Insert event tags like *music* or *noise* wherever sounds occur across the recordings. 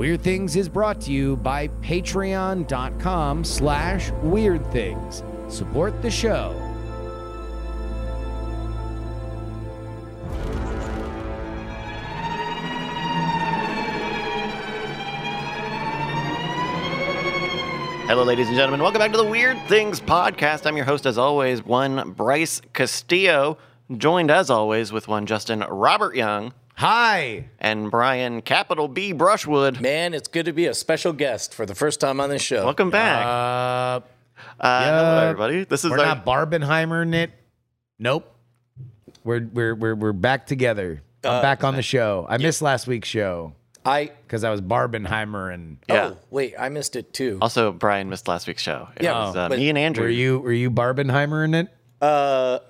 Weird Things is brought to you by patreon.com slash weird things. Support the show. Hello, ladies and gentlemen. Welcome back to the Weird Things Podcast. I'm your host, as always, one Bryce Castillo, joined as always with one Justin Robert Young Hi. and Brian Capital B Brushwood. Man, it's good to be a special guest for the first time on this show. Welcome back. Uh, Uh, hello, everybody. This is we're our, not Barbenheimer it. Nope. We're we're we're we're back together. I'm Uh, back on the show. I missed last week's show I because I was Barbenheimer and Yeah. oh wait, I missed it too. also Brian missed last week's show. It Yeah, was, uh, me and Andrew. were you were you Barbenheimer in it? Uh,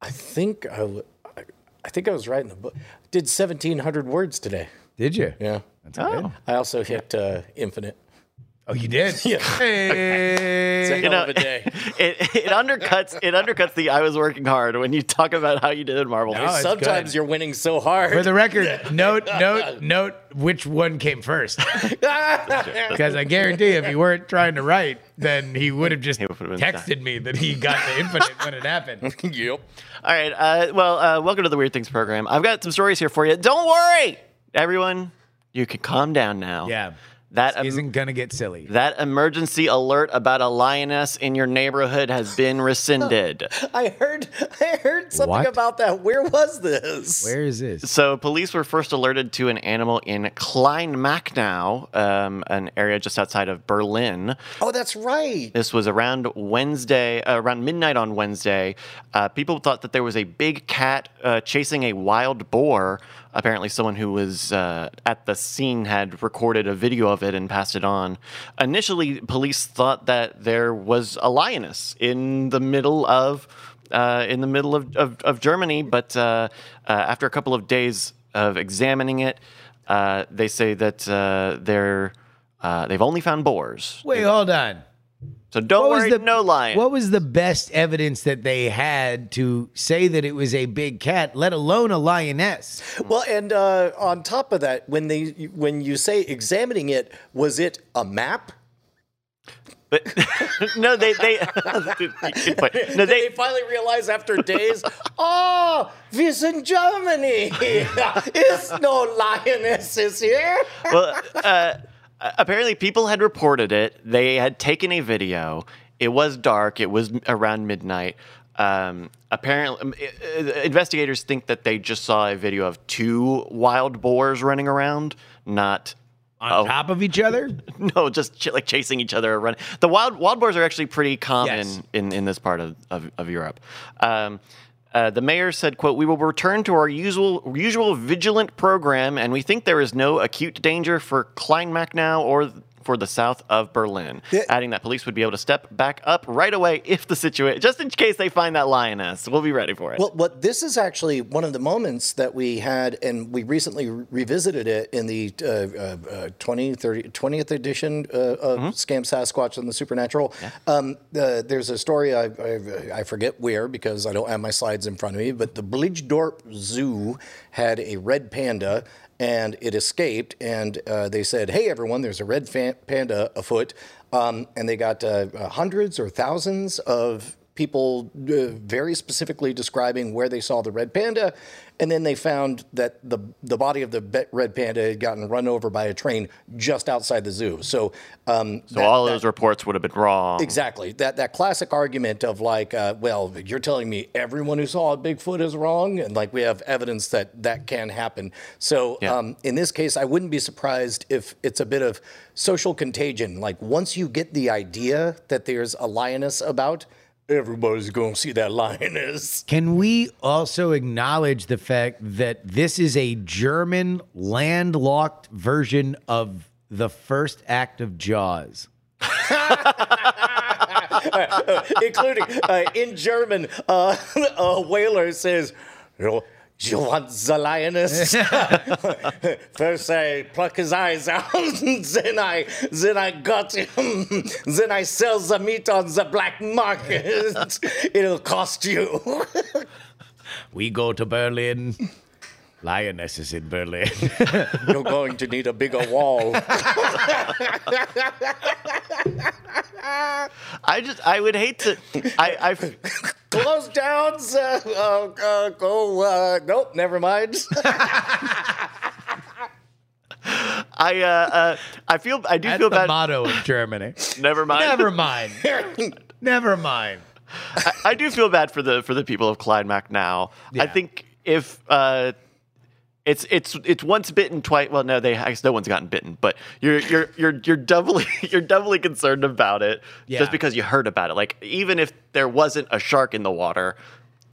I think I, w- I- I think I was right in the book. Did seventeen hundred words today. Did you? Yeah. That's Oh. good. I also hit uh, infinite. Oh, you did. *laughs* Yeah. Hey. It's a hell know, of a day. *laughs* it, it undercuts it undercuts the I was working hard when you talk about how you did in Marvel. No, Sometimes good. you're winning so hard. For the record, *laughs* note note note which one came first. Because I guarantee if he weren't trying to write, then he would have just texted me that he got the infinite when it happened. yep. All right. Uh, well, uh, welcome to the Weird Things program. I've got some stories here for you. Don't worry, everyone. You can calm down now. Yeah. That um, Isn't gonna get silly. that emergency alert about a lioness in your neighborhood has been *laughs* rescinded. I heard I heard something What? about that. Where was this? Where is this? So, police were first alerted to an animal in Kleinmachnow, um, an area just outside of Berlin. Oh, that's right. This was around Wednesday, uh, around midnight on Wednesday. Uh, people thought that there was a big cat uh, chasing a wild boar. Apparently, someone who was uh, at the scene had recorded a video of it and passed it on. Initially, police thought that there was a lioness in the middle of uh, in the middle of, of, of Germany, but uh, uh, after a couple of days of examining it, uh, they say that uh, they're they've only found boars. Wait, hold on. So don't What was worry, the no lion. What was the best evidence that they had to say that it was a big cat, let alone a lioness? Well, and uh, on top of that, when they when you say examining it, was it a map? But, *laughs* no, they they *laughs* no They they finally realize after days, *laughs* oh, we're in Germany. It's no lionesses here. well uh, apparently people had reported it. They had taken a video. It was dark. It was around midnight. Um, apparently, um, investigators think that they just saw a video of two wild boars running around, not On Oh. top of each other? *laughs* no, just ch- like chasing each other or running. The wild wild boars are actually pretty common Yes. in, in this part of, of, of Europe. Um, uh, the mayor said, "quote We will return to our usual usual vigilant program, and we think there is no acute danger for Kleinmachnow or for the south of Berlin." Yeah. Adding that police would be able to step back up right away if the situation, just in case they find that lioness, we'll be ready for it. Well, what this is actually one of the moments that we had, and we recently re- revisited it in the uh, uh, uh, 20, 30, 20th edition uh, of Scam Sasquatch and the Supernatural. Um, uh, there's a story, I, I, I forget where because I don't have my slides in front of me, but the Blijdorp Zoo had a red panda and it escaped. And uh, they said, hey, everyone, there's a red fa- panda afoot. Um, and they got uh, hundreds or thousands of people uh, very specifically describing where they saw the red panda, and then they found that the the body of the red panda had gotten run over by a train just outside the zoo. So, um, so all those reports would have been wrong. exactly that that classic argument of like, uh, well, you're telling me everyone who saw a Bigfoot is wrong, and like we have evidence that that can happen. So, Yeah. um, in this case, I wouldn't be surprised if it's a bit of social contagion. Like once you get the idea that there's a lioness about. Everybody's going to see that lioness. Can we also acknowledge the fact that this is a German landlocked version of the first act of Jaws? *laughs* including uh, in German, uh, *laughs* a whaler says, "You you want the lioness? *laughs* First I pluck his eyes out, *laughs* then I then I got him, *laughs* then I sell the meat on the black market. It'll cost you. We go to Berlin. Lionesses in Berlin. *laughs* You're going to need a bigger wall. I just I would hate to. I I Close down. Uh, uh, uh, go. Uh, nope. Never mind. *laughs* I uh, uh I feel I do That's feel the bad. motto of Germany. *laughs* Never mind. Never mind. Never mind. I, I do feel bad for the for the people of Clyde now. I think if uh, it's it's it's once bitten, twice. Well, no, they I guess no one's gotten bitten, but you're you're you're you're doubly *laughs* you're doubly concerned about it Yeah. just because you heard about it. Like even if there wasn't a shark in the water.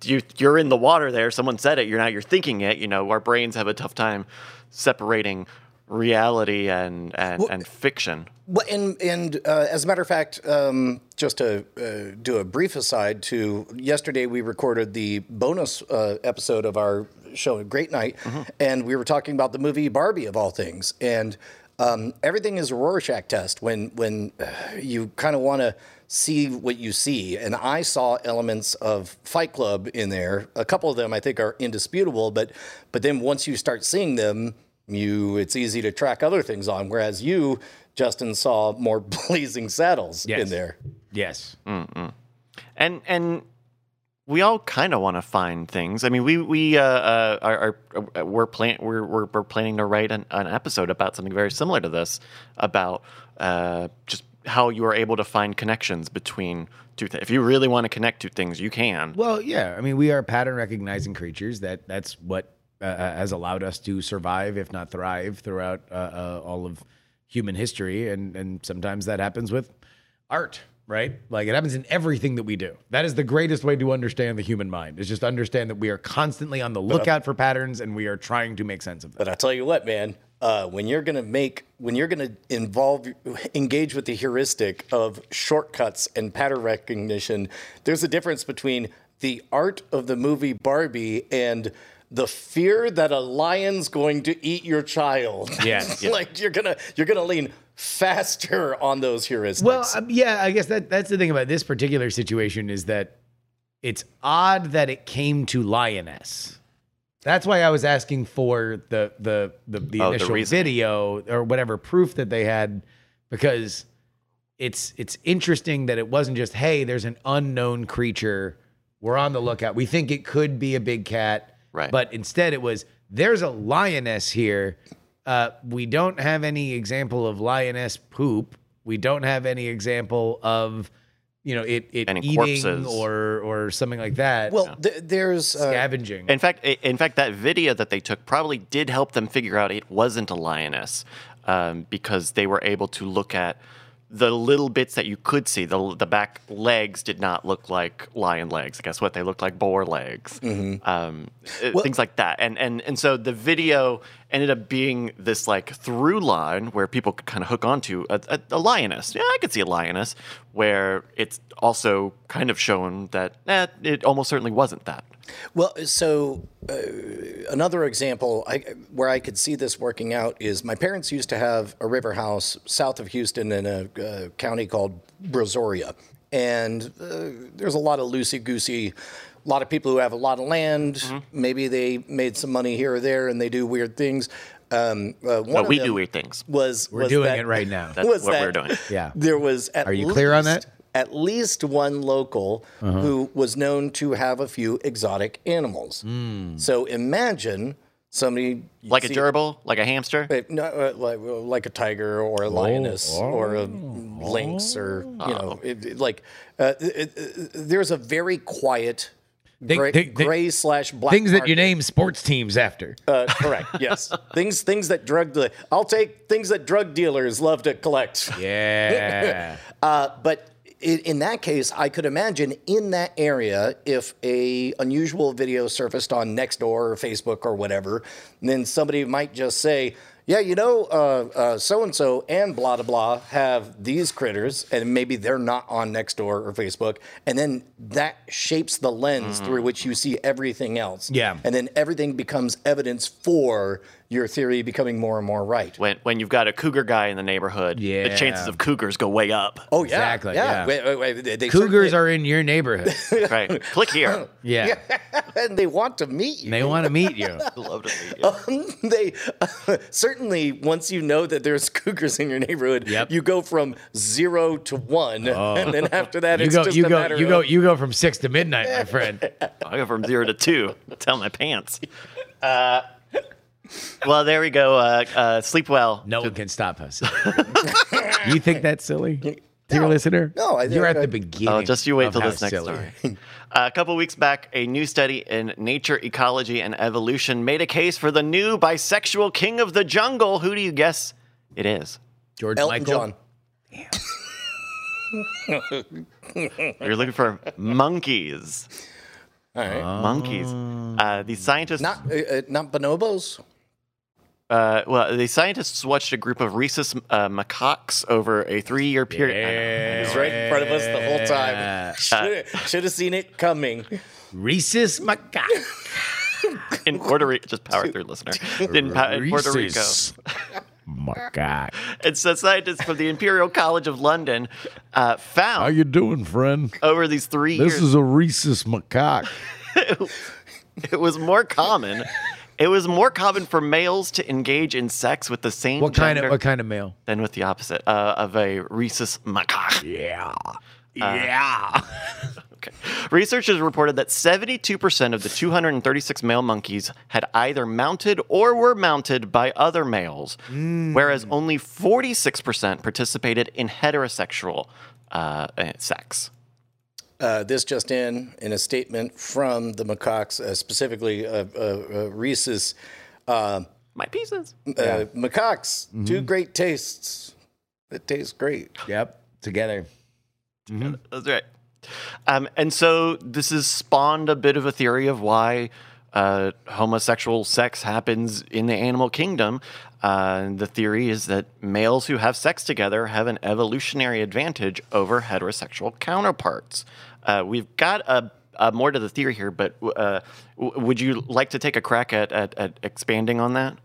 You, you're in the water there. Someone said it. You're now you're thinking it. You know, our brains have a tough time separating reality and and, and fiction. Well, and and uh, as a matter of fact, um, just to uh, do a brief aside, to yesterday we recorded the bonus uh, episode of our show, Great Night, and we were talking about the movie Barbie of all things, and um, everything is a Rorschach test when when uh, you kind of want to see what you see, and I saw elements of Fight Club in there. A couple of them I think are indisputable, but but then once you start seeing them you it's easy to track other things on whereas you justin saw more *laughs* blazing saddles in Yes. there Yes. and and we all kind of want to find things. I mean, we we uh, uh, are, are we're plan we're, we're we're planning to write an, an episode about something very similar to this about uh, just how you are able to find connections between two things. If you really want to connect two things, you can. Well, yeah. I mean, we are pattern recognizing creatures. That that's what uh, has allowed us to survive, if not thrive, throughout uh, uh, all of human history. And and sometimes that happens with art, right? Like it happens in everything that we do. That is the greatest way to understand the human mind. Is just understand that we are constantly on the lookout for patterns, and we are trying to make sense of them. but i tell you what man uh, when you're going to make when you're going to involve engage with the heuristic of shortcuts and pattern recognition there's a difference between the art of the movie barbie and the fear that a lion's going to eat your child Yes. *laughs* like you're gonna you're gonna lean faster on those heuristics Well, um, yeah, I guess that that's the thing about this particular situation is that it's odd that it came to lioness. That's why I was asking for the the the, the Oh, initial reasoning. video or whatever proof that they had, because it's it's interesting that it wasn't just hey, there's an unknown creature, we're on the lookout. We think it could be a big cat, Right. But instead, it was there's a lioness here. Uh, we don't have any example of lioness poop. We don't have any example of, you know, it it Any eating corpses. or or something like that. well th- there's uh, scavenging. In fact, in fact, that video that they took probably did help them figure out it wasn't a lioness um, because they were able to look at the little bits that you could see. The the back legs did not look like lion legs. Guess what? They looked like boar legs. Um, uh, things like that. And and and so the video ended up being this like through line where people could kind of hook onto a, a, a lioness. Yeah, I could see a lioness. Where it's also kind of shown that eh, it almost certainly wasn't that. Well, so uh, another example I, where I could see this working out is my parents used to have a river house south of Houston in a uh, county called Brazoria. And uh, there's a lot of loosey goosey, a lot of people who have a lot of land. Mm-hmm. Maybe they made some money here or there and they do weird things. Um, uh, one But of we them do weird things. Was We're was doing that- it right now. That's what that we're doing. *laughs* Yeah. There was at Are you clear on least- that? At least one local Uh-huh. who was known to have a few exotic animals. Hmm. So imagine somebody you Like a see- gerbil, like a hamster. no, uh, like, like a tiger or a lioness or a lynx or you know it, it- like uh, it- it- there's a very quiet Think- gray, think- gray slash black Things that you name sports teams after. Uh, correct. *laughs* Yes. things things that drug de- I'll take things that drug dealers love to collect. *laughs* Yeah. Uh, but in, in that case, I could imagine in that area, if a unusual video surfaced on Nextdoor or Facebook or whatever, then somebody might just say, Yeah, you know, so and so and blah blah blah have these critters, and maybe they're not on Nextdoor or Facebook, and then that shapes the lens through mm. which you see everything else. Yeah. and then everything becomes evidence for your theory becoming more and more right. When when you've got a cougar guy in the neighborhood, Yeah. the chances of cougars go way up. Oh yeah, Exactly, yeah. Wait, wait, wait, they- they Cougars certainly- are in your neighborhood. Right. *laughs* Click here. *laughs* Yeah. *laughs* and they want to meet you. They want to meet you. Love to meet you. they certainly once you know that there's cougars in your neighborhood, Yep. you go from zero to one, and then after that, You it's go, just you a go, matter you of go, you go from six to midnight, my friend. I go from zero to two. Tell my pants. Uh, well, there we go. Uh, uh, sleep well. No one can stop us. *laughs* you think that's silly, dear listener? no, I- you're at I- the beginning. Oh, just you wait till this next silly. story. Uh, a couple weeks back, a new study in Nature, Ecology, and Evolution made a case for the new bisexual king of the jungle. Who do you guess it is? George Elton Michael. John. *laughs* You're looking for monkeys. All right. Monkeys. Uh, the scientists. not uh, uh, not bonobos. Uh, well, the scientists watched a group of rhesus uh, macaques over a three-year period. It was right in front of us the whole Yeah. time. Should have seen it coming. Rhesus macaque. in Puerto Rico. Just power through, listener. In, Pa- in Puerto Rico. Rhesus macaque. *laughs* And so scientists from the Imperial College of London uh, How you doing, friend? over these three This years, This is a rhesus macaque. *laughs* it was more common. It was more common for males to engage in sex with the same What kind of what kind of male? than with the opposite uh, of a rhesus macaque. Yeah. Uh, Yeah. *laughs* Okay. Researchers reported that 72% of the 236 male monkeys had either mounted or were mounted by other males, whereas only 46% participated in heterosexual uh, uh, sex. Uh, this just in in a statement from the macaques, uh, specifically uh, uh, uh, rhesus. Uh, My pieces. uh, macaques, Mm-hmm. two great tastes. It tastes great. Yep. Together. That's right. Um, and so this has spawned a bit of a theory of why uh, homosexual sex happens in the animal kingdom. Uh, the theory is that males who have sex together have an evolutionary advantage over heterosexual counterparts. Uh, we've got a, a more to the theory here, but uh, w- would you like to take a crack at, at, at expanding on that?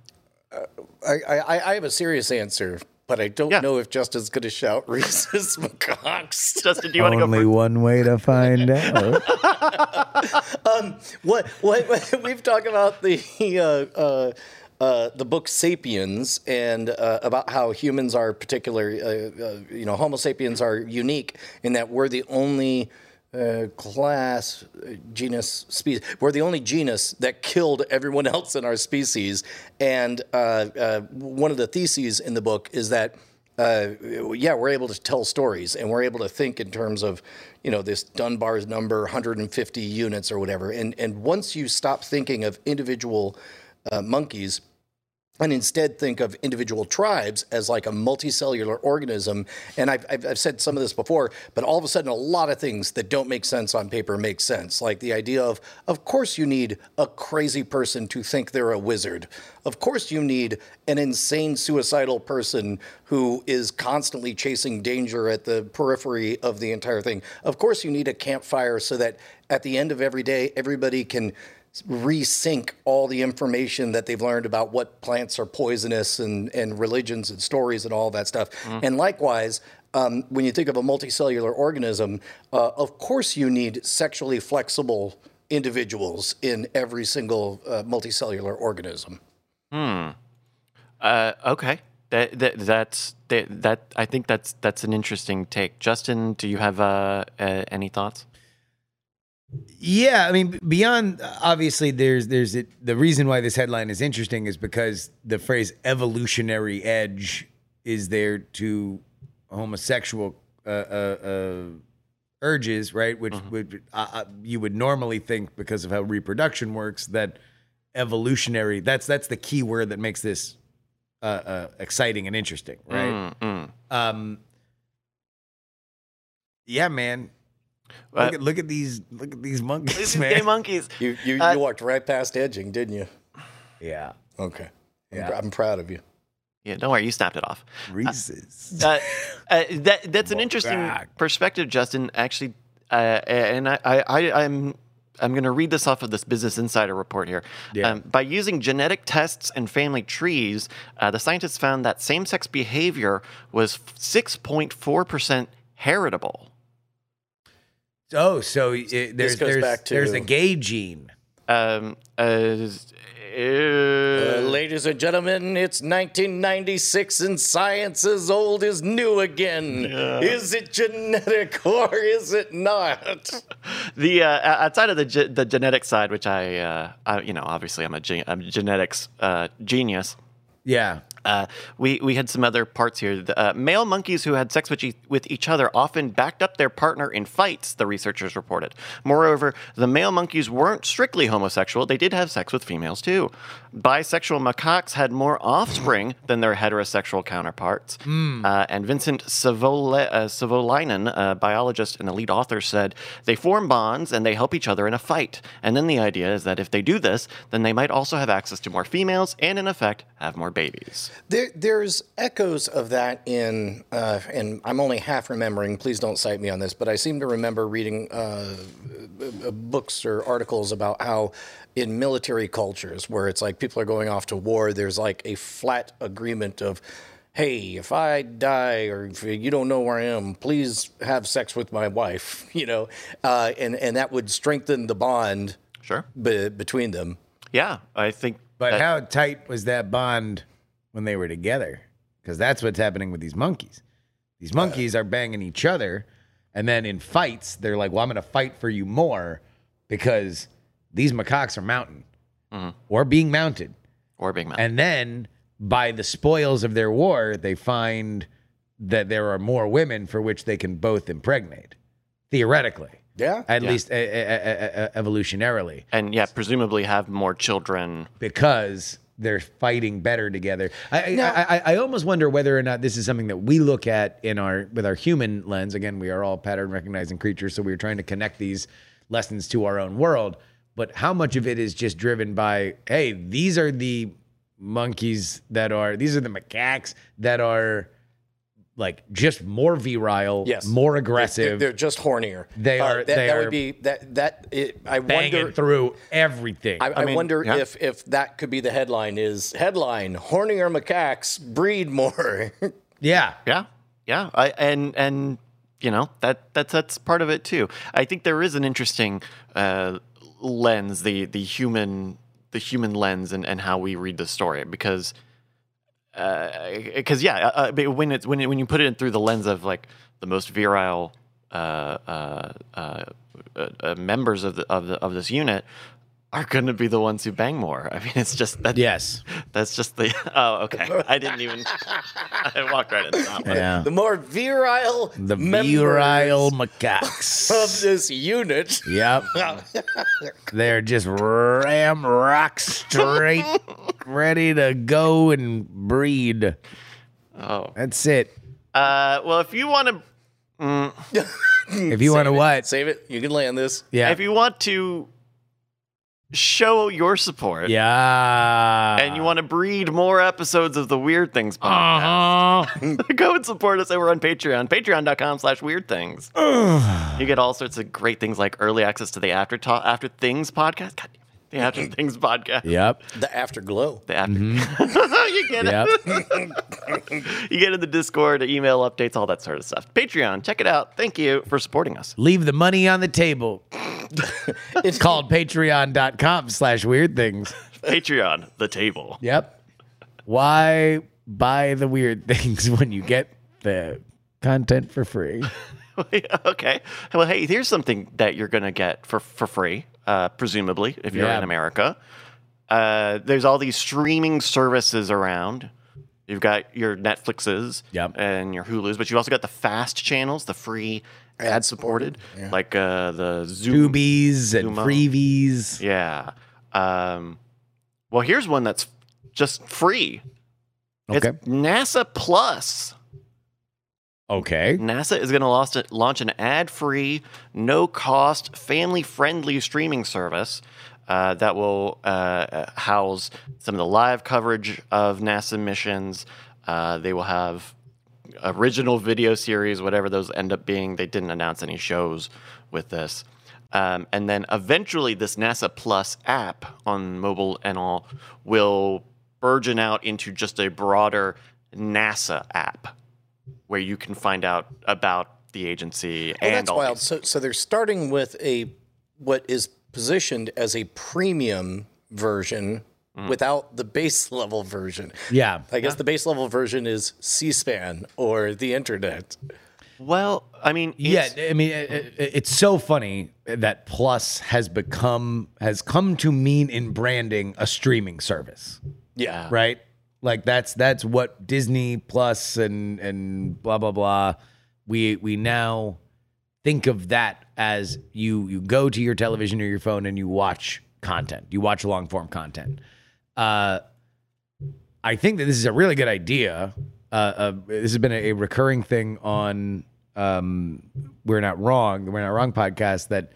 I, I, I have a serious answer, but I don't Yeah. know if Justin's going to shout *laughs* rhesus macaques. Justin, do you want to go Only one way to find out. *laughs* what, what, what we've talked about the uh, the book *Sapiens* and uh, about how humans are particular. Uh, uh, you know, Homo sapiens are unique in that we're the only uh, class, uh, genus, species. We're the only genus that killed everyone *laughs* else in our species. And uh, one of the theses in the book is that yeah, we're able to tell stories and we're able to think in terms of, you know, this Dunbar's number, 150 units or whatever. And and once you stop thinking of individual monkeys and instead think of individual tribes as like a multicellular organism. And I've, I've, I've said some of this before, but all of a sudden, a lot of things that don't make sense on paper make sense. Like the idea of, of course, you need a crazy person to think they're a wizard. Of course, you need an insane suicidal person who is constantly chasing danger at the periphery of the entire thing. Of course, you need a campfire so that at the end of every day, everybody can resync all the information that they've learned about what plants are poisonous and, and religions and stories and all that stuff. And likewise, um, when you think of a multicellular organism, uh, of course you need sexually flexible individuals in every single uh, multicellular organism. Uh, okay. That, that that's that, that I think that's that's an interesting take. Justin, do you have uh, uh, any thoughts? Yeah, I mean, beyond obviously, there's there's it, the reason why this headline is interesting is because the phrase "evolutionary edge" is there to homosexual uh, uh, uh, urges, right? Which would uh, uh, you would normally think because of how reproduction works that evolutionary. That's that's the key word that makes this uh, uh, exciting and interesting, right? Mm, mm. Um, yeah, man. Uh, Look at look at these look at these monkeys, These man. gay monkeys. You, you, Uh, you walked right past edging, didn't you? yeah. Okay. I'm, Yeah. I'm proud of you. Yeah, don't worry, you snapped it off. Reese's. Uh, uh, that that's an interesting back. perspective, Justin. Actually, uh, and I, I, I I'm. I'm going to read this off of this Business Insider report here. Yeah. Um, by using genetic tests and family trees, uh, the scientists found that same sex behavior was 6.4% heritable. Oh, so it, there's goes there's, back to- there's a gay gene. Um, uh, Uh, ladies and gentlemen, it's 1996 and science as old as new again. Is it genetic or is it not? *laughs* the uh, outside of the ge- the genetic side, which I, uh, I you know, obviously I'm a, ge- I'm a genetics uh, genius. Yeah. Uh, we we had some other parts here. The, uh, male monkeys who had sex with, e- with each other often backed up their partner in fights. The researchers reported. Moreover, the male monkeys weren't strictly homosexual; they did have sex with females too. Bisexual macaques had more offspring than their heterosexual counterparts. Uh, and Vincent Savole- uh, Savolainen, a biologist and a lead author, said they form bonds and they help each other in a fight. And then the idea is that if they do this, then they might also have access to more females and, in effect, have more babies. There, there's echoes of that in, uh, and I'm only half remembering. Please don't cite me on this, but I seem to remember reading uh, uh, books or articles about how in military cultures where it's like people are going off to war, there's like a flat agreement of, hey, if I die or if you don't know where I am, please have sex with my wife, *laughs* you know, uh, and and that would strengthen the bond Sure. be, between them. Yeah, I think. But that- how tight was that bond when they were together? Because that's what's happening with these monkeys. These monkeys are banging each other, and then in fights, they're like, "Well, I'm going to fight for you more because these macaques are mounting or being mounted." or being mad. And then by the spoils of their war, they find that there are more women for which they can both impregnate, theoretically, Yeah. at Yeah. least uh, uh, uh, uh, evolutionarily and yeah, presumably have more children. because they're fighting better together. I, I- Now- I, I, I almost wonder whether or not this is something that we look at in our with our human lens. Again, we are all pattern recognizing creatures, so we're trying to connect these lessons to our own world. But how much of it is just driven by, hey, these are the monkeys that are these are the macaques that are like just more virile, Yes. more They're, aggressive, they're just hornier. They Uh, are- that, they that are would be that. That it, I wonder. through everything. I, I, mean, wonder yeah. if if that could be the headline. Is headline hornier macaques breed more? *laughs* yeah, Yeah, yeah, I, and and you know that that's that's part of it too. I think there is an interesting uh, lens, the the human the human lens, and and how we read the story because because yeah, uh, but when it's when it, when you put it through the lens of like the most virile uh, uh, uh, uh, uh, members of the of the of this unit are going to be the ones who bang more. I mean, it's just that. yes, That's just the. Oh, okay. I didn't even. I walked right into that one. yeah. the more virile The members virile of this unit. Yep. They're just ram rock straight, ready to go and breed. Oh. That's it. Uh, well, if you want to, *laughs* If you want to what? Save it. You can land this. Yeah. if you want to show your support, yeah. and you want to breed more episodes of the Weird Things podcast, Uh-huh. *laughs* go and support us over on Patreon, patreon.com slash weird things. *sighs* you get all sorts of great things like early access to the After Talk, After Things podcast. God. The After *laughs* Things podcast. Yep. The afterglow. The after- mm-hmm. *laughs* you get it. Yep. *laughs* You get in the Discord, email updates, all that sort of stuff. Patreon, check it out. Thank you for supporting us. Leave the money on the table. It's called patreon.com slash weird things. Patreon, the table. Yep. Why buy the weird things when you get the content for free? okay. Well, hey, here's something that you're going to get for, for free, uh, presumably, if you're Yeah. in America. Uh, there's all these streaming services around. You've got your Netflixes Yep. and your Hulus, but you've also got the fast channels, the free ad supported, like uh, the Zoom. Doobies and freebies. Yeah. Um, well, here's one that's just free. Okay. It's NASA Plus. Okay. NASA is going to launch an ad free, no cost, family friendly streaming service uh, that will uh, house some of the live coverage of NASA missions, Uh, they will have original video series, whatever those end up being. They didn't announce any shows with this. Um, and then eventually, this NASA Plus app on mobile and all will burgeon out into just a broader NASA app where you can find out about the agency Well, and that's all wild. these- So, so they're starting with a what is positioned as a premium version Mm. without the base level version. Yeah. I guess the base level version is C-SPAN or the internet. Well, I mean, Yeah, I mean, it, it- it's so funny that Plus has become has come to mean in branding a streaming service, Yeah. right? Like that's that's what Disney Plus and and blah blah blah. We we now think of that as you you go to your television or your phone and you watch content. You watch long form content. Uh, I think that this is a really good idea. Uh, uh, this has been a, a recurring thing on um, We're Not Wrong, We're Not Wrong podcast. That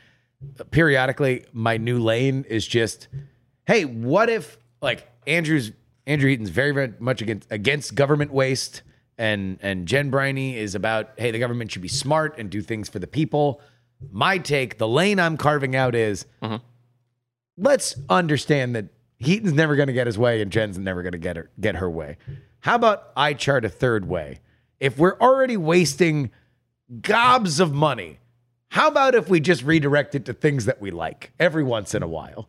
periodically my new lane is just, hey, what if like Andrew's Andrew Heaton's very very much against against government waste, and and Jen Briney is about hey the government should be smart and do things for the people. My take, the lane I'm carving out is mm-hmm. let's understand that Heaton's never going to get his way and Jen's never going to get her get her way. How about I chart a third way? If we're already wasting gobs of money, how about if we just redirect it to things that we like every once in a while?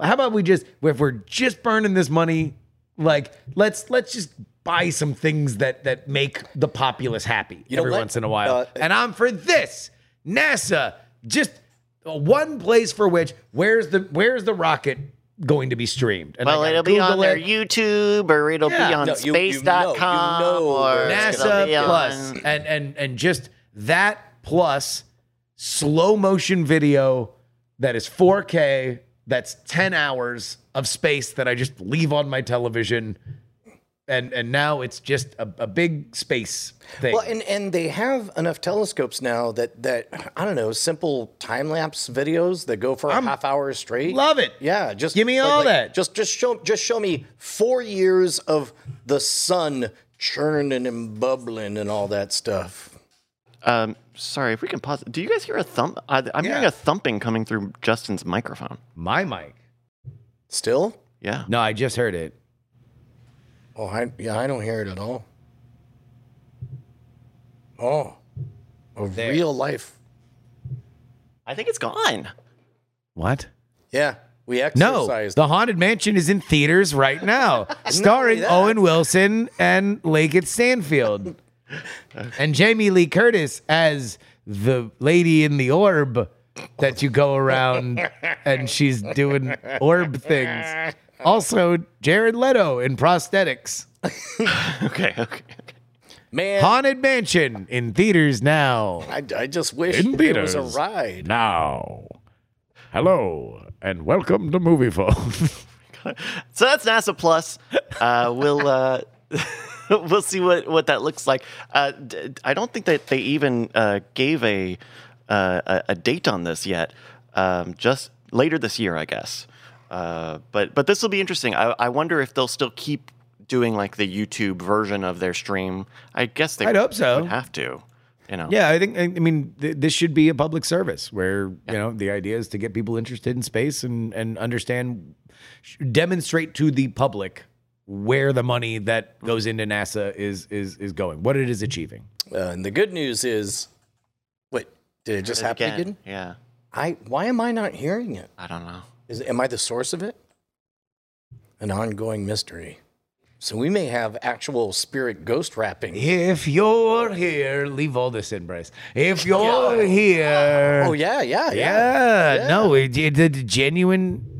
How about we just if we're just burning this money, like let's let's just buy some things that that make the populace happy You every once in a while. Uh, and I'm for this. NASA just one place for which where's the where's the rocket going to be streamed? And well, it'll be on Google their. YouTube or it'll Yeah. be on No, you- you space.com know- you know or where it's it'll NASA be on- Plus and and and just that plus slow motion video that is 4K that's 10 hours of space that I just leave on my television and and now it's just a, a big space thing. Well, and, and they have enough telescopes now that, that I don't know, simple time lapse videos that go for a half hour straight. Love it. Yeah, just Give me all that. Just just show just show me four years of the sun churning and bubbling and all that stuff. Um, sorry, if we can pause. Do you guys hear a thump? I, I'm hearing a thumping coming through Justin's microphone. my mic. Still? Yeah. No, I just heard it. Oh, I, yeah, I don't hear it at all. Oh, a There. real life. I think it's gone. What? Yeah, we No, the Haunted Mansion is in theaters right now, *laughs* starring. Owen Wilson and Lakeith Stanfield, *laughs* and Jamie Lee Curtis as the lady in the orb that you go around and she's doing orb things. Also, Jared Leto in prosthetics. *laughs* Okay. Okay. okay. Man, Haunted Mansion in theaters now. I, I just wish In it was a theaters. ride. Now, hello and welcome to Movie Phone. *laughs* So that's NASA Plus. Uh, we'll uh, *laughs* we'll see what, what that looks like. Uh, I don't think that they even uh, gave a, uh, a date on this yet. Um, just later this year, I guess. Uh, but but this will be interesting. I, I wonder if they'll still keep doing like the YouTube version of their stream. I guess they I'd hope so. would have to. You know. Yeah, I think. I mean, th- this should be a public service where you know the idea is to get people interested in space and and understand, demonstrate to the public where the money that goes into NASA is is is going, what it is achieving. Uh, and the good news is, wait, did it just happen Again, again? Yeah. I why am I not hearing it? I don't know. Is am I the source of it? An ongoing mystery. So we may have actual spirit ghost rapping. If you're here, leave all this in, Bryce. If you're here, Oh yeah, yeah, yeah. yeah, no, it, it's a genuine,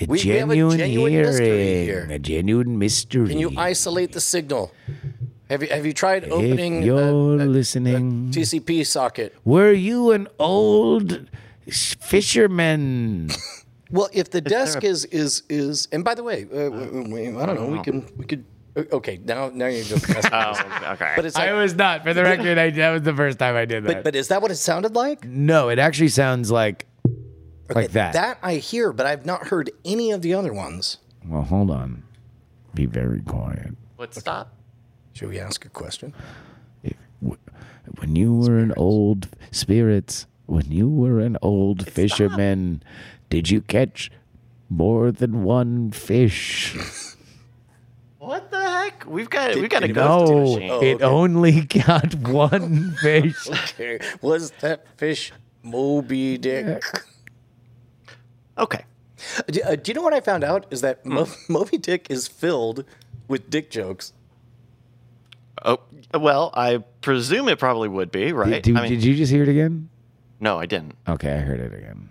a We- we have a genuine, genuine hearing, mystery here. a genuine mystery. Can you isolate the signal? Have you have you tried if opening you're a, a listening, TCP socket? Were you an old fisherman? *laughs* Well, if the desk is is is, and by the way, uh, w- w- I don't know. We can we could. uh, Okay, now now you're just. messing. Oh, okay. But it's I was not. For the *laughs* record, I, that was the first time I did that. but, but is that what it sounded like? no, it actually sounds like like that. That I hear, but I've not heard any of the other ones. Well, hold on. Be very quiet. What stop? Should we ask a question? When you were an old spirits, when you were an old fisherman, did you catch more than one fish? *laughs* What the heck? We've got we've got a ghost No, machine. Oh, oh, it okay. only *laughs* got one *laughs* fish. Okay. Was that fish Moby Dick? Okay. Do, uh, do you know what I found out? Is that Mo- *laughs* Moby Dick is filled with dick jokes. Oh well, I presume it probably would be right. Did, I mean, did you just hear it again? no, I didn't. Okay, I heard it again.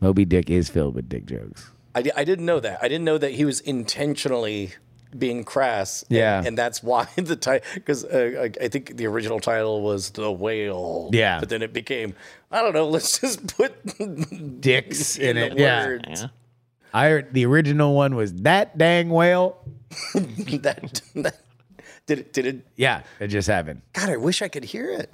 Moby Dick is filled with dick jokes. I, I didn't know that. I didn't know that he was intentionally being crass. and- Yeah. And, that's why *laughs* the title, because uh, I, I think the original title was The Whale. Yeah. But then it became, I don't know, let's just put Dicks *laughs* in, in it. the Yeah. words. Yeah. I heard the original one was that dang whale. *laughs* that, that- did it, did it, Yeah, it just happened. God, I wish I could hear it.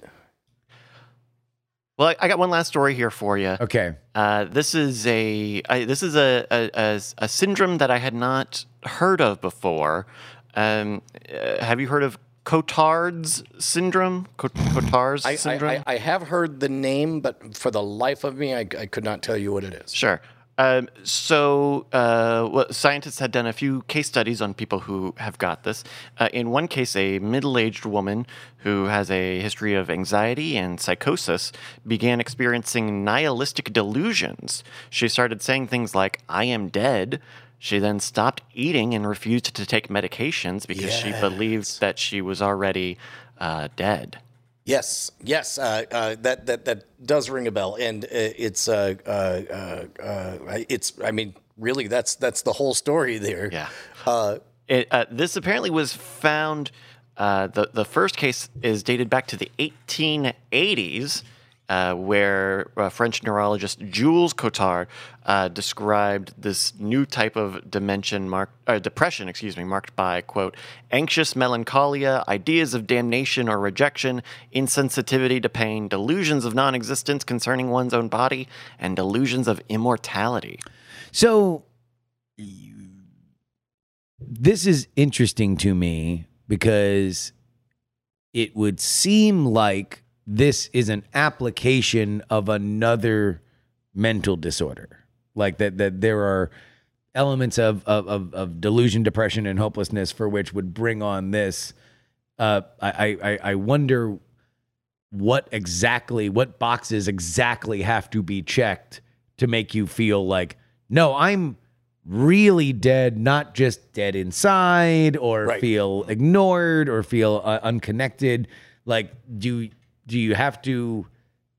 Well, I, I got one last story here for you. Okay. Uh, this is a I, this is a, a, a, a syndrome that I had not heard of before. Um, uh, have you heard of Cotard's syndrome? Cotard's I, syndrome. I, I, I have heard the name, but for the life of me, I, I could not tell you what it is. Sure. Um, so, uh, well, scientists had done a few case studies on people who have got this. Uh, in one case, a middle aged woman who has a history of anxiety and psychosis began experiencing nihilistic delusions. She started saying things like, I am dead. She then stopped eating and refused to take medications because she believed that she was already uh, dead. Yes, yes, uh, uh, that that that does ring a bell, and uh, it's uh, uh, uh, uh, it's. I mean, really, that's that's the whole story there. Yeah. Uh, It, uh, this apparently was found. Uh, the the first case is dated back to the 1880s, uh, where uh, French neurologist Jules Cotard uh, described this new type of dimension uh, depression, excuse me, marked by quote anxious melancholia, ideas of damnation or rejection, insensitivity to pain, delusions of non-existence concerning one's own body, and delusions of immortality. So this is interesting to me because it would seem like this is an application of another mental disorder. Like that that there are elements of of, of, delusion, depression, and hopelessness for which would bring on this. Uh, I, I I wonder what exactly what boxes exactly have to be checked to make you feel like no i'm really dead not just dead inside or Right. feel ignored or feel uh, unconnected like do do you have to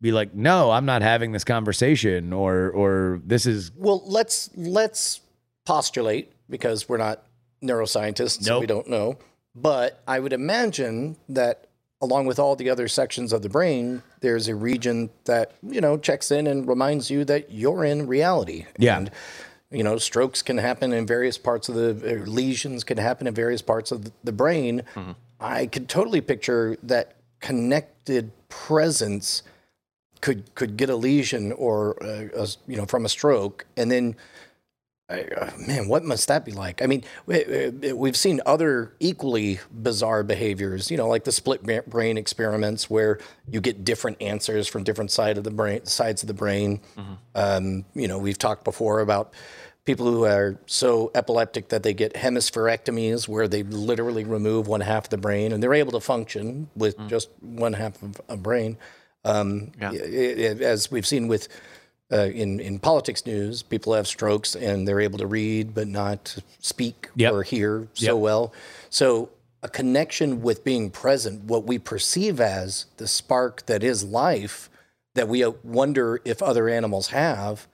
be like no i'm not having this conversation or or this is well, let's let's postulate because we're not neuroscientists, so we don't know. But I would imagine that along with all the other sections of the brain, there's a region that you know checks in and reminds you that you're in reality. Yeah. And, you know, strokes can happen in various parts of the lesions can happen in various parts of the- the brain. Mm-hmm. I could totally picture that connected presence could could get a lesion or uh, a, you know from a stroke, and then. Uh, man, what must that be like? I mean, we, uh, we've seen other equally bizarre behaviors, you know, like the split brain experiments where you get different answers from different side of the brain, sides of the brain. Um, you know, we've talked before about people who are so epileptic that they get hemispherectomies where they literally remove one half of the brain and they're able to function with just one half of a brain. Um, Yeah. as we've seen with uh, in in politics news, people have strokes and they're able to read but not speak Yep. or hear so Yep. well. So a connection with being present, what we perceive as the spark that is life, that we uh, wonder if other animals have.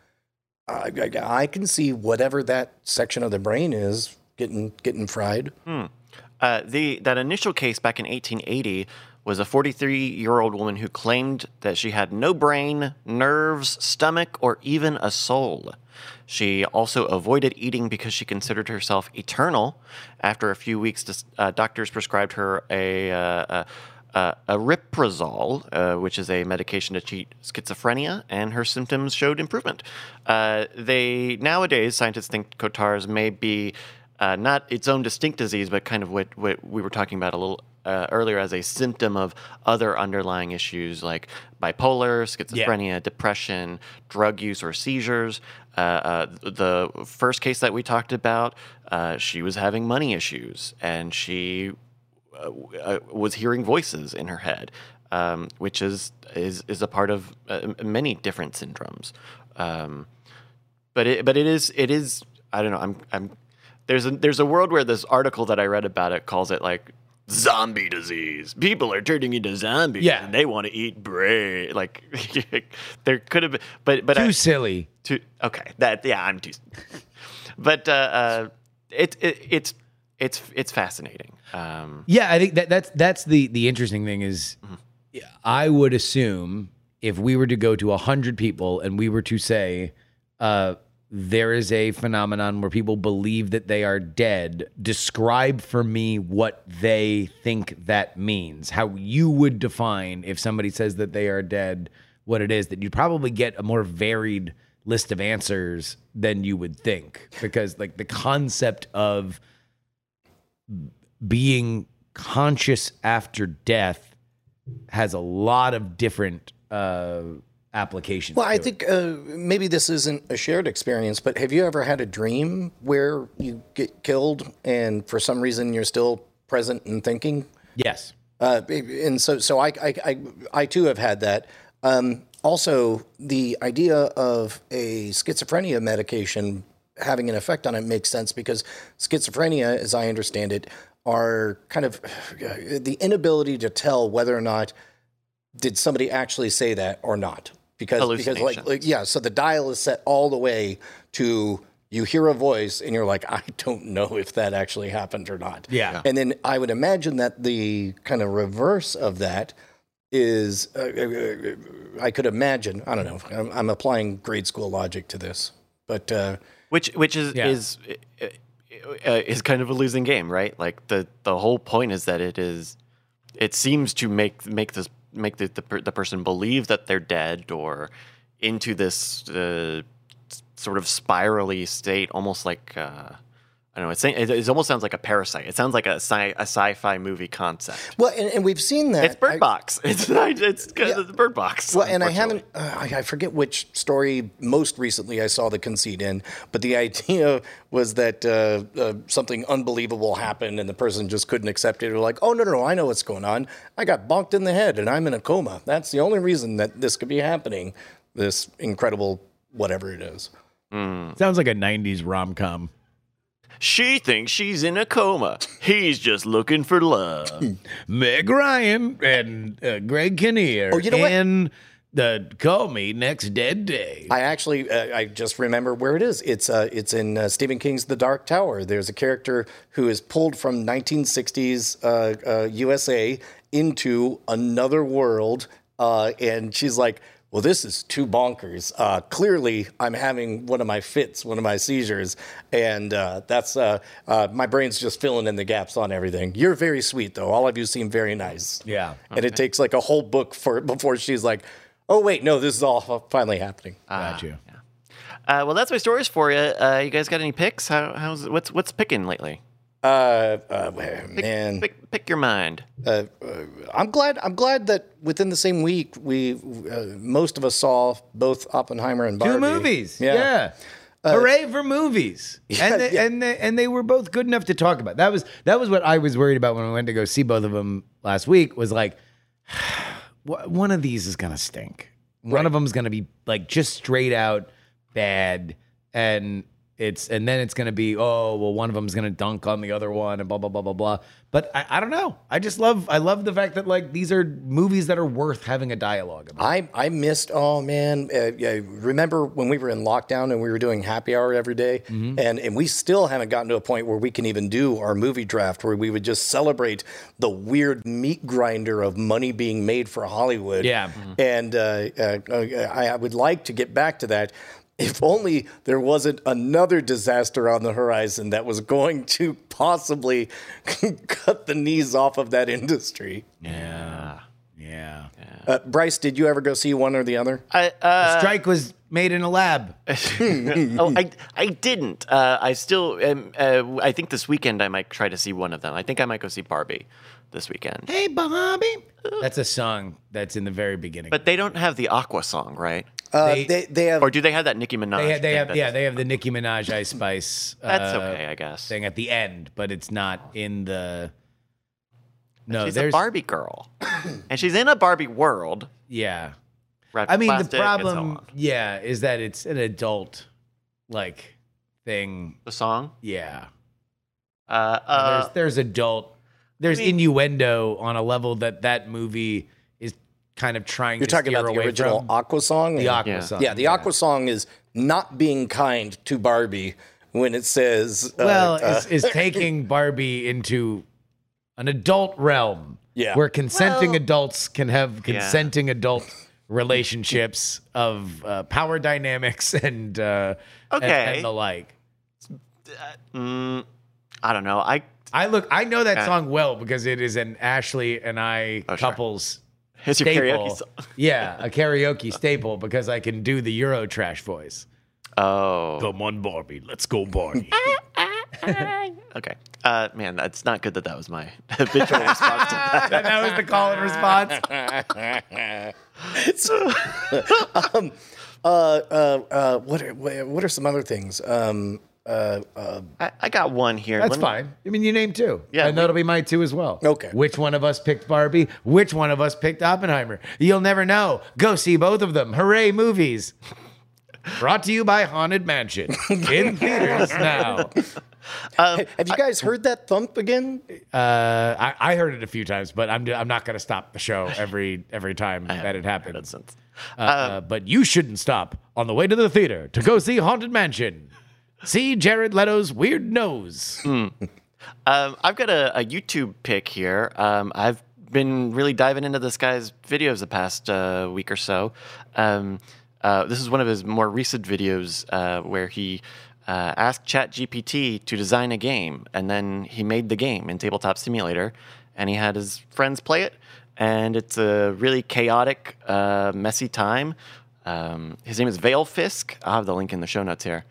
I, I, I can see whatever that section of the brain is getting getting fried. Uh, the that initial case back in 1880 was a 43 year old woman who claimed that she had no brain, nerves, stomach, or even a soul. She also avoided eating because she considered herself eternal. After a few weeks, uh, doctors prescribed her a. Uh, a uh, aripiprazole, uh, which is a medication to treat schizophrenia, and her symptoms showed improvement. Uh, they nowadays scientists think Cotard's may be uh, not its own distinct disease, but kind of what, what we were talking about a little uh, earlier as a symptom of other underlying issues like bipolar, schizophrenia, depression, drug use, or seizures. Uh, uh, the first case that we talked about, uh, she was having money issues and she uh, uh, was hearing voices in her head, um, which is, is is a part of uh, many different syndromes. Um, but it but it is it is I don't know I'm I'm there's a there's a world where this article that I read about it calls it like zombie disease. People are turning into zombies Yeah. and they want to eat brain. Like *laughs* there could have been but but Too I, silly. too okay that yeah I'm too *laughs* but uh, uh it, it it's it's it's fascinating. Um Yeah, I think that that's that's the the interesting thing is, I would assume if we were to go to hundred people and we were to say, uh, there is a phenomenon where people believe that they are dead. Describe for me what they think that means. How you would define if somebody says that they are dead, what it is. That you'd probably get a more varied list of answers than you would think, because like the concept of being conscious after death has a lot of different uh, applications. Well, I think uh, maybe this isn't a shared experience, but have you ever had a dream where you get killed and for some reason you're still present and thinking? yes. Uh, and so, so I, I, I, I too have had that. Um, also, the idea of a schizophrenia medication having an effect on it makes sense because schizophrenia, as I understand it, are kind of the inability to tell whether or not did somebody actually say that or not because because like, like yeah so the dial is set all the way to you hear a voice and you're like i don't know if that actually happened or not. Yeah. and then i would imagine that the kind of reverse of that is uh, uh, i could imagine i don't know i'm, I'm applying grade school logic to this but uh, which which is Yeah. is uh, uh, is kind of a losing game, right? Like the the whole point is that it is it seems to make make this make the the, the person believe that they're dead or into this uh, sort of spirally state, almost like. Uh, I don't know. It's, it, it almost sounds like a parasite. It sounds like a, sci, a sci-fi movie concept. well and, and we've seen that It's Bird I- Box. *laughs* It's it's, it's Bird Box. Well, and I haven't, uh, I I forget which story most recently I saw the conceit in, but the *laughs* idea was that uh, uh, something unbelievable happened and the person just couldn't accept it. They're like, oh, no, no, no, I know what's going on. I got bonked in the head and I'm in a coma. That's the only reason that this could be happening, this incredible whatever it is. Sounds like a 90s rom com. She thinks she's in a coma. He's just looking for love. Meg Ryan and uh, Greg Kinnear Oh, you know what? the Call Me Next Dead Day. I actually, uh, I just remember where it is. It's uh, it's in uh, Stephen King's The Dark Tower. There's a character who is pulled from 1960s uh, uh, USA into another world, uh, and she's like, "Well, this is too bonkers. Uh, clearly, I'm having one of my fits, one of my seizures, and uh, that's uh, uh, my brain's just filling in the gaps on everything." You're very sweet, though. All of you seem very nice. Yeah. and it takes like a whole book for before she's like. Oh wait, no! This is all finally happening. Got you. Uh, well, that's my stories for you. Uh, you guys got any picks? How, how's what's what's picking lately? Uh, uh, man, Pick pick your mind. uh, uh, I'm glad. I'm glad that within the same week, we uh, most of us saw both Oppenheimer and Barbie. Two movies. Yeah. Hooray for movies! *laughs* and they, yeah. and they, and they were both good enough to talk about. That was that was what I was worried about when I went to go see both of them last week. Was like, *sighs* one of these is gonna stink. One of them's gonna be like just straight out bad, and it's and then it's gonna be oh well one of them's gonna dunk on the other one and blah blah blah blah blah. But I, I don't know. I just love I love the fact that like these are movies that are worth having a dialogue about. I I missed. Oh man, uh, yeah, remember when we were in lockdown and we were doing happy hour every day? and and we still haven't gotten to a point where we can even do our movie draft where we would just celebrate the weird meat grinder of money being made for Hollywood. Yeah. and uh, uh, I, I would like to get back to that. If only there wasn't another disaster on the horizon that was going to possibly *laughs* cut the knees off of that industry. yeah. Yeah. Uh, Bryce, did you ever go see one or the other? I, uh, Strike was made in a lab. *laughs* oh, I I didn't. Uh, I still am. Uh, I think this weekend I might try to see one of them. I think I might go see Barbie this weekend. Hey, Bobby. That's a song that's in the very beginning. But they don't have the Aqua song, right? Uh, They- they, they have Or do they have that Nicki Minaj? they have, they have yeah, they have the Nicki Minaj Ice Spice. That's uh, okay, I guess. Thing at the end, but it's not in the. No, She's a Barbie girl, and she's in a Barbie world. yeah. wrapped I mean, the and so problem, yeah, is that it's an adult like thing. The song. Yeah, Uh, uh, there's there's adult, there's mean- innuendo on a level that that movie is kind of trying. you're to talking about the original from. Aqua song. the Aqua Yeah. song. Yeah, the Aqua song is not being kind to Barbie when it says, uh, well, uh, is, is taking *laughs* Barbie into an adult realm. Yeah. Where consenting Well- adults can have consenting adult relationships of uh, power dynamics *laughs* and uh, and- Okay. and, the like. mm, I don't know. I I look. I know that Uh, song well because it is an Ashley and I Oh, sure. Couples it's your staple. karaoke song. *laughs* yeah, a karaoke staple because I can do the Euro trash voice. Oh, Come on, Barbie, let's go, Barbie. *laughs* okay. Uh, man, that's not good that that was my *laughs* habitual response to that. that was the call and response. um, uh, uh, uh, what, are, what are some other things? Um, uh, uh, I, I got one here. That's Let me- fine. I mean, you named two. Yeah, And we- that'll be my two as well. Okay. Which one of us picked Barbie? Which one of us picked Oppenheimer? You'll never know. Go see both of them. Hooray, movies. Brought to you by Haunted Mansion. *laughs* In theaters now. have you guys heard that thump again? Uh, I, I heard it a few times, but I'm, I'm not going to stop the show *laughs* every every time that it happens. Since- Uh, uh, but you shouldn't stop on the way to the theater to go see Haunted Mansion. See Jared Leto's weird nose. Um, I've got a, a YouTube pick here. Um, I've been really diving into this guy's videos the past uh, week or so. Um, uh, this is one of his more recent videos uh, where he uh, asked ChatGPT to design a game, and then he made the game in Tabletop Simulator, and he had his friends play it, and it's a really chaotic, uh, messy time. Um, his name is Valefisk. I'll have the link in the show notes here.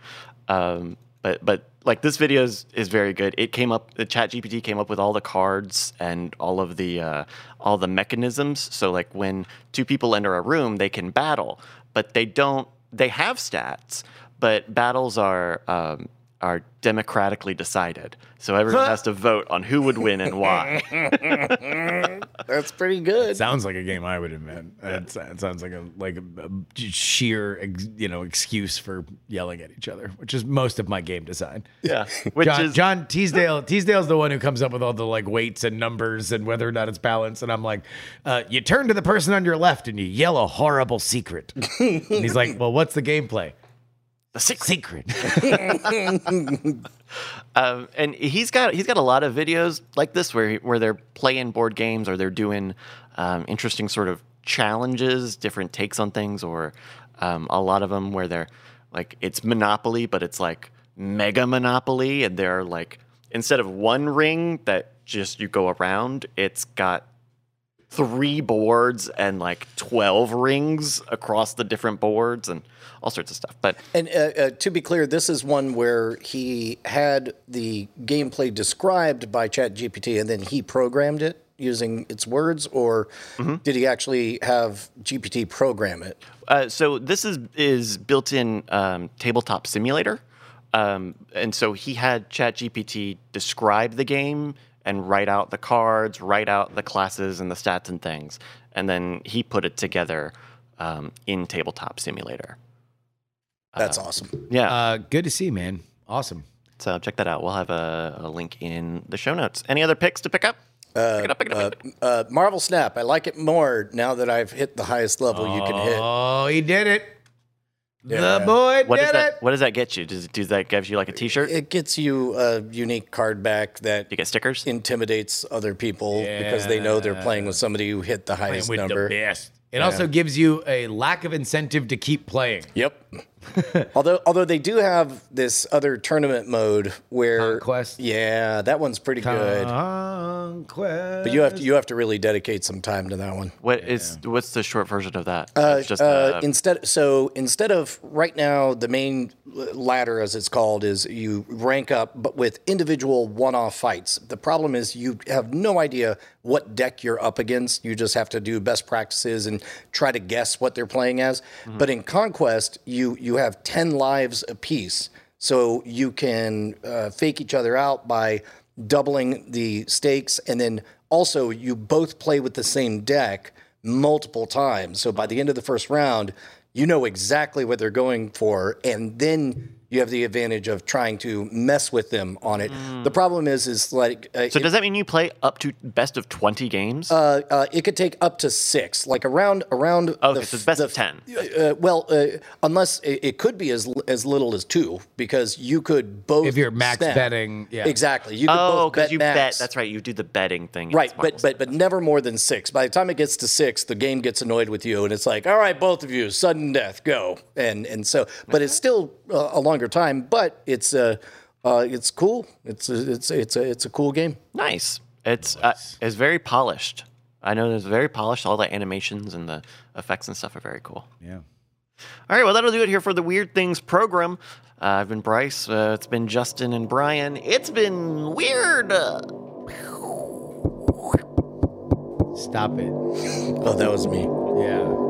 Um, but but like this video is, is very good. It came up the chat GPT came up with all the cards and all of the uh, all the mechanisms. So like when two people enter a room, they can battle, but they don't they have stats, but battles are um, are democratically decided. So everyone has to vote on who would win and why. *laughs* That's pretty good. Sounds like a game I would invent. It, it sounds like a like a, a sheer ex, you know excuse for yelling at each other, which is most of my game design. yeah, *laughs* which John, is John Teasdale. Teasdale's the one who comes up with all the like weights and numbers and whether or not it's balanced. And I'm like, uh, you turn to the person on your left and you yell a horrible secret. *laughs* and he's like, well, what's the gameplay? The secret. Secret. *laughs* Um, and he's got he's got a lot of videos like this where where they're playing board games or they're doing um, interesting sort of challenges, different takes on things, or um, a lot of them where they're like it's Monopoly, but it's like Mega Monopoly, and they're like instead of one ring that just you go around, it's got three boards and like 12 rings across the different boards and all sorts of stuff. But And uh, uh, to be clear, this is one where he had the gameplay described by chat gpt and then he programmed it using its words, or did he actually have GPT program it? Uh, so this is is built in um, tabletop simulator, um, and so he had chat gpt describe the game and write out the cards, write out the classes and the stats and things, and then he put it together um, in tabletop simulator. That's awesome. Yeah, Uh, good to see, you, man. Awesome. so check that out. We'll have a, a link in the show notes. Any other picks to pick up? pick it up, pick it up, pick it up. Uh, Marvel Snap, I like it more now that I've hit the highest level you can hit. Oh, he did it. Yeah. the boy What did does that? it. What does that get you? Does, does that give you like a T-shirt? It gets you a unique card back that you get stickers. intimidates other people because they know they're playing with somebody who hit the highest with number. the best. It also gives you a lack of incentive to keep playing. Yep. *laughs* although although they do have this other tournament mode where Conquest? Yeah, that one's pretty good. Conquest. But you have to you have to really dedicate some time to that one. What is what's the short version of that? Uh, it's just uh, uh, instead, so instead of right now, the main ladder, as it's called, is you rank up, but with individual one-off fights. The problem is you have no idea what deck you're up against. You just have to do best practices and try to guess what they're playing as. But in Conquest, you you have ten lives apiece, so you can uh, fake each other out by doubling the stakes, and then also you both play with the same deck multiple times. So by the end of the first round, you know exactly what they're going for, and then you have the advantage of trying to mess with them on it. The problem is, is like uh, so it, does that mean you play up to best of twenty games? uh, uh, it could take up to six, like around around. okay, the, so it's best the- of ten. Uh, well, uh, unless it, it could be as as little as two, because you could both. If you're max snap. betting, yeah. exactly. You could Oh, because bet you max. bet. That's right. You do the betting thing. Right, but but but never more than six. By the time it gets to six, the game gets annoyed with you, and it's like, all right, both of you, sudden death, go, and and so. But it's still uh, a longer time, but it's uh, uh it's cool. It's a, it's it's a it's a cool game. nice. It's uh, it's very polished. I know it's very polished. All the animations and the effects and stuff are very cool. Yeah. All right, well, that'll do it here for the Weird Things program. Uh, I've been Bryce. Uh, it's been Justin and Brian. It's been weird. Stop it. Oh, that was me. Yeah.